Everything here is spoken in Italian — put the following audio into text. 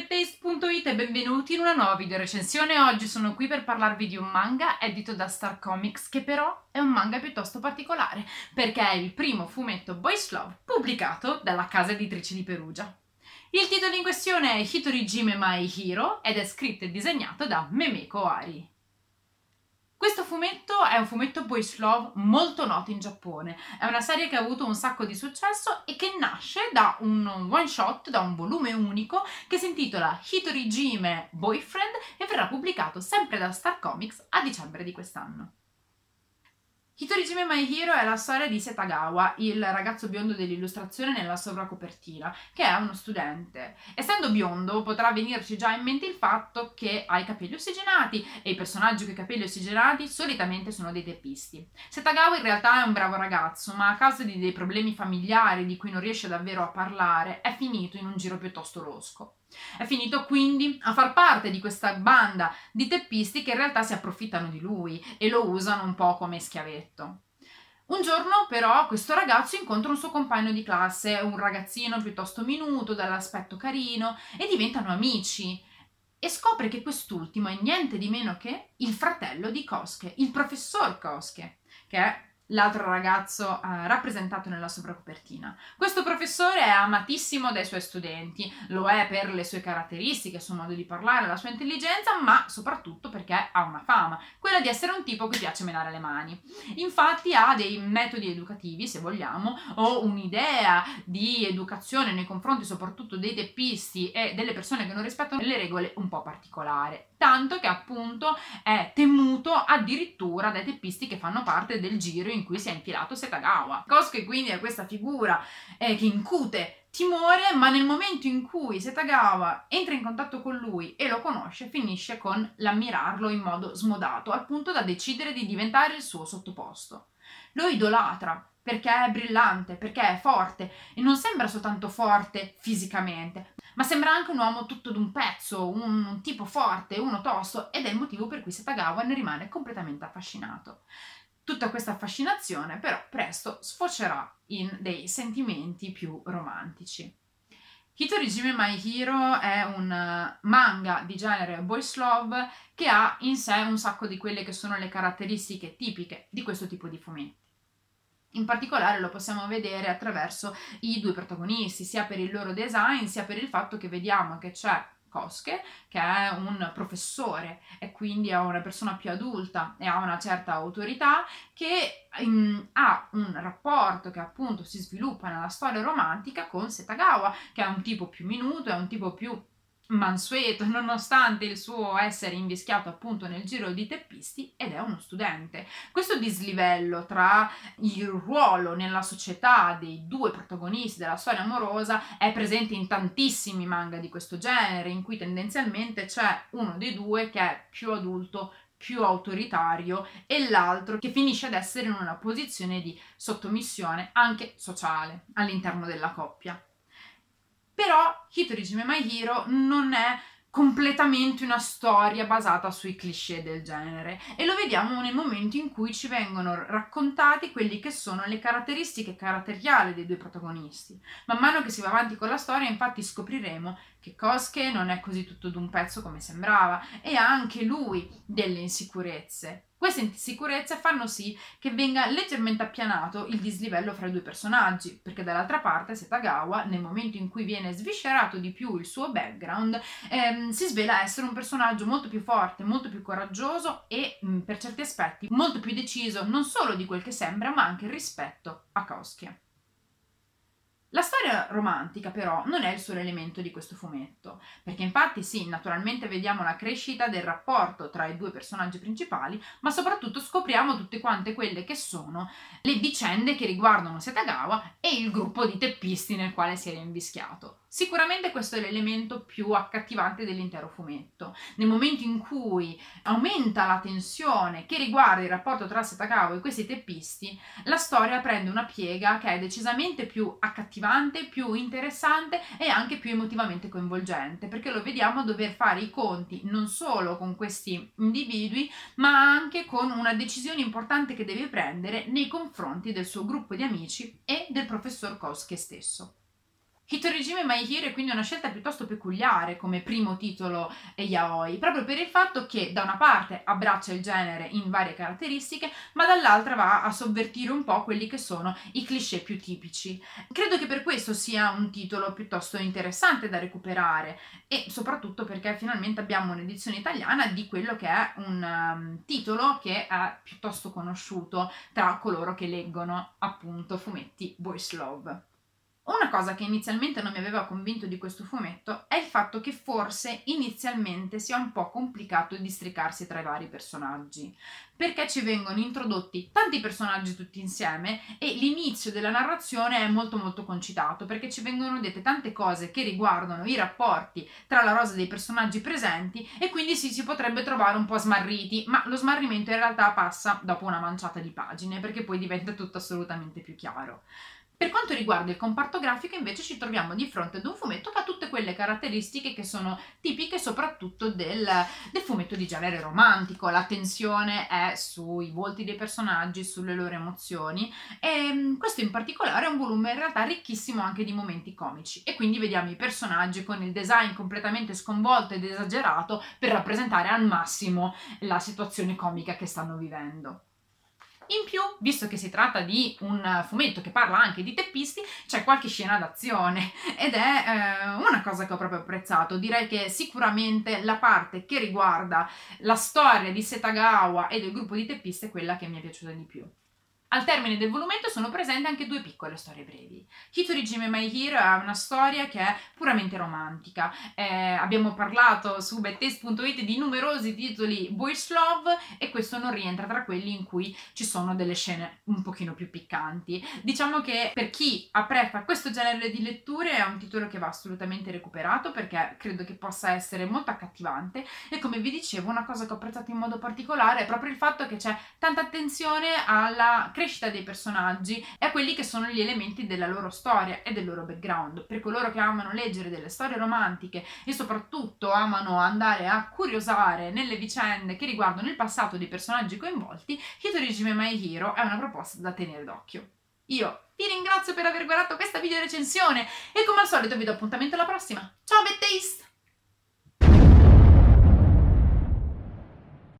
GameTaste.it e benvenuti in una nuova video recensione. Oggi sono qui per parlarvi di un manga edito da Star Comics che però è un manga piuttosto particolare perché è il primo fumetto Boys Love pubblicato dalla casa editrice di Perugia. Il titolo in questione è Hitorigime Mai Hiro ed è scritto e disegnato da Memeko Ari. Questo fumetto è un fumetto boys love molto noto in Giappone. È una serie che ha avuto un sacco di successo e che nasce da un one shot, da un volume unico che si intitola Hitorigime Boyfriend e verrà pubblicato sempre da Star Comics a dicembre di quest'anno. Hitorigime My Hero è la storia di Setagawa, il ragazzo biondo dell'illustrazione nella sovracopertina, che è uno studente. Essendo biondo potrà venirci già in mente il fatto che ha i capelli ossigenati e i personaggi con i capelli ossigenati solitamente sono dei teppisti. Setagawa in realtà è un bravo ragazzo, ma a causa di dei problemi familiari di cui non riesce davvero a parlare, è finito in un giro piuttosto losco. È finito quindi a far parte di questa banda di teppisti che in realtà si approfittano di lui e lo usano un po' come schiavetto. Un giorno però questo ragazzo incontra un suo compagno di classe, un ragazzino piuttosto minuto, dall'aspetto carino, e diventano amici. E scopre che quest'ultimo è niente di meno che il fratello di Kosuke, il professor Kosuke, che è l'altro ragazzo eh, rappresentato nella sovracopertina. Questo professore è amatissimo dai suoi studenti, lo è per le sue caratteristiche, il suo modo di parlare, la sua intelligenza, ma soprattutto perché ha una fama, quella di essere un tipo che piace menare le mani. Infatti ha dei metodi educativi, se vogliamo, o un'idea di educazione nei confronti soprattutto dei teppisti e delle persone che non rispettano le regole un po' particolare tanto che appunto è temuto addirittura dai teppisti che fanno parte del giro in cui si è infilato Setagawa. Kosuke quindi è questa figura eh, che incute timore, ma nel momento in cui Setagawa entra in contatto con lui e lo conosce, finisce con l'ammirarlo in modo smodato, al punto da decidere di diventare il suo sottoposto. Lo idolatra perché è brillante, perché è forte e non sembra soltanto forte fisicamente, ma sembra anche un uomo tutto d'un pezzo, un, un tipo forte, uno tosto ed è il motivo per cui Setagawa ne rimane completamente affascinato. Tutta questa affascinazione però presto sfocerà in dei sentimenti più romantici. Hitorigime My Hero è un manga di genere boys love che ha in sé un sacco di quelle che sono le caratteristiche tipiche di questo tipo di fumetti. In particolare lo possiamo vedere attraverso i due protagonisti, sia per il loro design, sia per il fatto che vediamo che c'è Kosuke, che è un professore e quindi è una persona più adulta e ha una certa autorità, che in, ha un rapporto che appunto si sviluppa nella storia romantica con Setagawa, che è un tipo più minuto, è un tipo più mansueto nonostante il suo essere invischiato appunto nel giro di teppisti ed è uno studente. Questo dislivello tra il ruolo nella società dei due protagonisti della storia amorosa è presente in tantissimi manga di questo genere in cui tendenzialmente c'è uno dei due che è più adulto più autoritario e l'altro che finisce ad essere in una posizione di sottomissione anche sociale all'interno della coppia. Però Hitorigime My Hero non è completamente una storia basata sui cliché del genere e lo vediamo nel momento in cui ci vengono raccontati quelli che sono le caratteristiche caratteriali dei due protagonisti. Man mano che si va avanti con la storia infatti scopriremo che Kosuke non è così tutto d'un pezzo come sembrava e ha anche lui delle insicurezze queste insicurezze fanno sì che venga leggermente appianato il dislivello fra i due personaggi, perché dall'altra parte Setagawa, nel momento in cui viene sviscerato di più il suo background, ehm, si svela essere un personaggio molto più forte, molto più coraggioso e mh, mm, per certi aspetti molto più deciso non solo di quel che sembra, ma anche rispetto a Kosuke. La storia romantica però non è il solo elemento di questo fumetto, perché infatti sì, naturalmente vediamo la crescita del rapporto tra i due personaggi principali, ma soprattutto scopriamo tutte quante quelle che sono le vicende che riguardano Setagawa e il gruppo di teppisti nel quale si era invischiato. Sicuramente questo è l'elemento più accattivante dell'intero fumetto. Nel momento in cui aumenta la tensione che riguarda il rapporto tra Setagawa e questi teppisti, la storia prende una piega che è decisamente più accattivante, più interessante e anche più emotivamente coinvolgente, perché lo vediamo dover fare i conti non solo con questi individui, ma anche con una decisione importante che deve prendere nei confronti del suo gruppo di amici e del professor Kosuke stesso. Hitorijime My Hero è quindi una scelta piuttosto peculiare come primo titolo yaoi, proprio per il fatto che da una parte abbraccia il genere in varie caratteristiche, ma dall'altra va a sovvertire un po' quelli che sono i cliché più tipici. Credo che per questo sia un titolo piuttosto interessante da recuperare e soprattutto perché finalmente abbiamo un'edizione italiana di quello che è un um, titolo che è piuttosto conosciuto tra coloro che leggono appunto fumetti boys love. Una cosa che inizialmente non mi aveva convinto di questo fumetto è il fatto che forse inizialmente sia un po' complicato districarsi tra i vari personaggi, perché ci vengono introdotti tanti personaggi tutti insieme e l'inizio della narrazione è molto molto concitato, perché ci vengono dette tante cose che riguardano i rapporti tra la rosa dei personaggi presenti e quindi sì, si potrebbe trovare un po' smarriti, ma lo smarrimento in realtà passa dopo una manciata di pagine, perché poi diventa tutto assolutamente più chiaro. Per quanto riguarda il comparto grafico invece ci troviamo di fronte ad un fumetto che ha tutte quelle caratteristiche che sono tipiche soprattutto del, del fumetto di genere romantico, la tensione è sui volti dei personaggi, sulle loro emozioni. E mm, questo in particolare è un volume in realtà ricchissimo anche di momenti comici. E quindi vediamo i personaggi con il design completamente sconvolto ed esagerato per rappresentare al massimo la situazione comica che stanno vivendo. In più, visto che si tratta di un fumetto che parla anche di teppisti, c'è qualche scena d'azione ed è eh, una cosa che ho proprio apprezzato. Direi che sicuramente la parte che riguarda la storia di Setagawa e del gruppo di teppisti è quella che mi è piaciuta di più. Al termine del volumetto sono presenti anche due piccole storie brevi. Hitorigime My Hero è una storia che è puramente romantica. Eh, abbiamo parlato su bettaste.it di numerosi titoli boys love e questo non rientra tra quelli in cui ci sono delle scene un pochino più piccanti. Diciamo che per chi apprezza questo genere di letture è un titolo che va assolutamente recuperato perché credo che possa essere molto accattivante e come vi dicevo una cosa che ho apprezzato in modo particolare è proprio il fatto che c'è tanta attenzione alla crescita dei personaggi e a quelli che sono gli elementi della loro storia e del loro background. Per coloro che amano leggere delle storie romantiche e soprattutto amano andare a curiosare nelle vicende che riguardano il passato dei personaggi coinvolti, Hitorigime My Hero è una proposta da tenere d'occhio. Io vi ringrazio per aver guardato questa video recensione e come al solito vi do appuntamento alla prossima. Ciao Taste!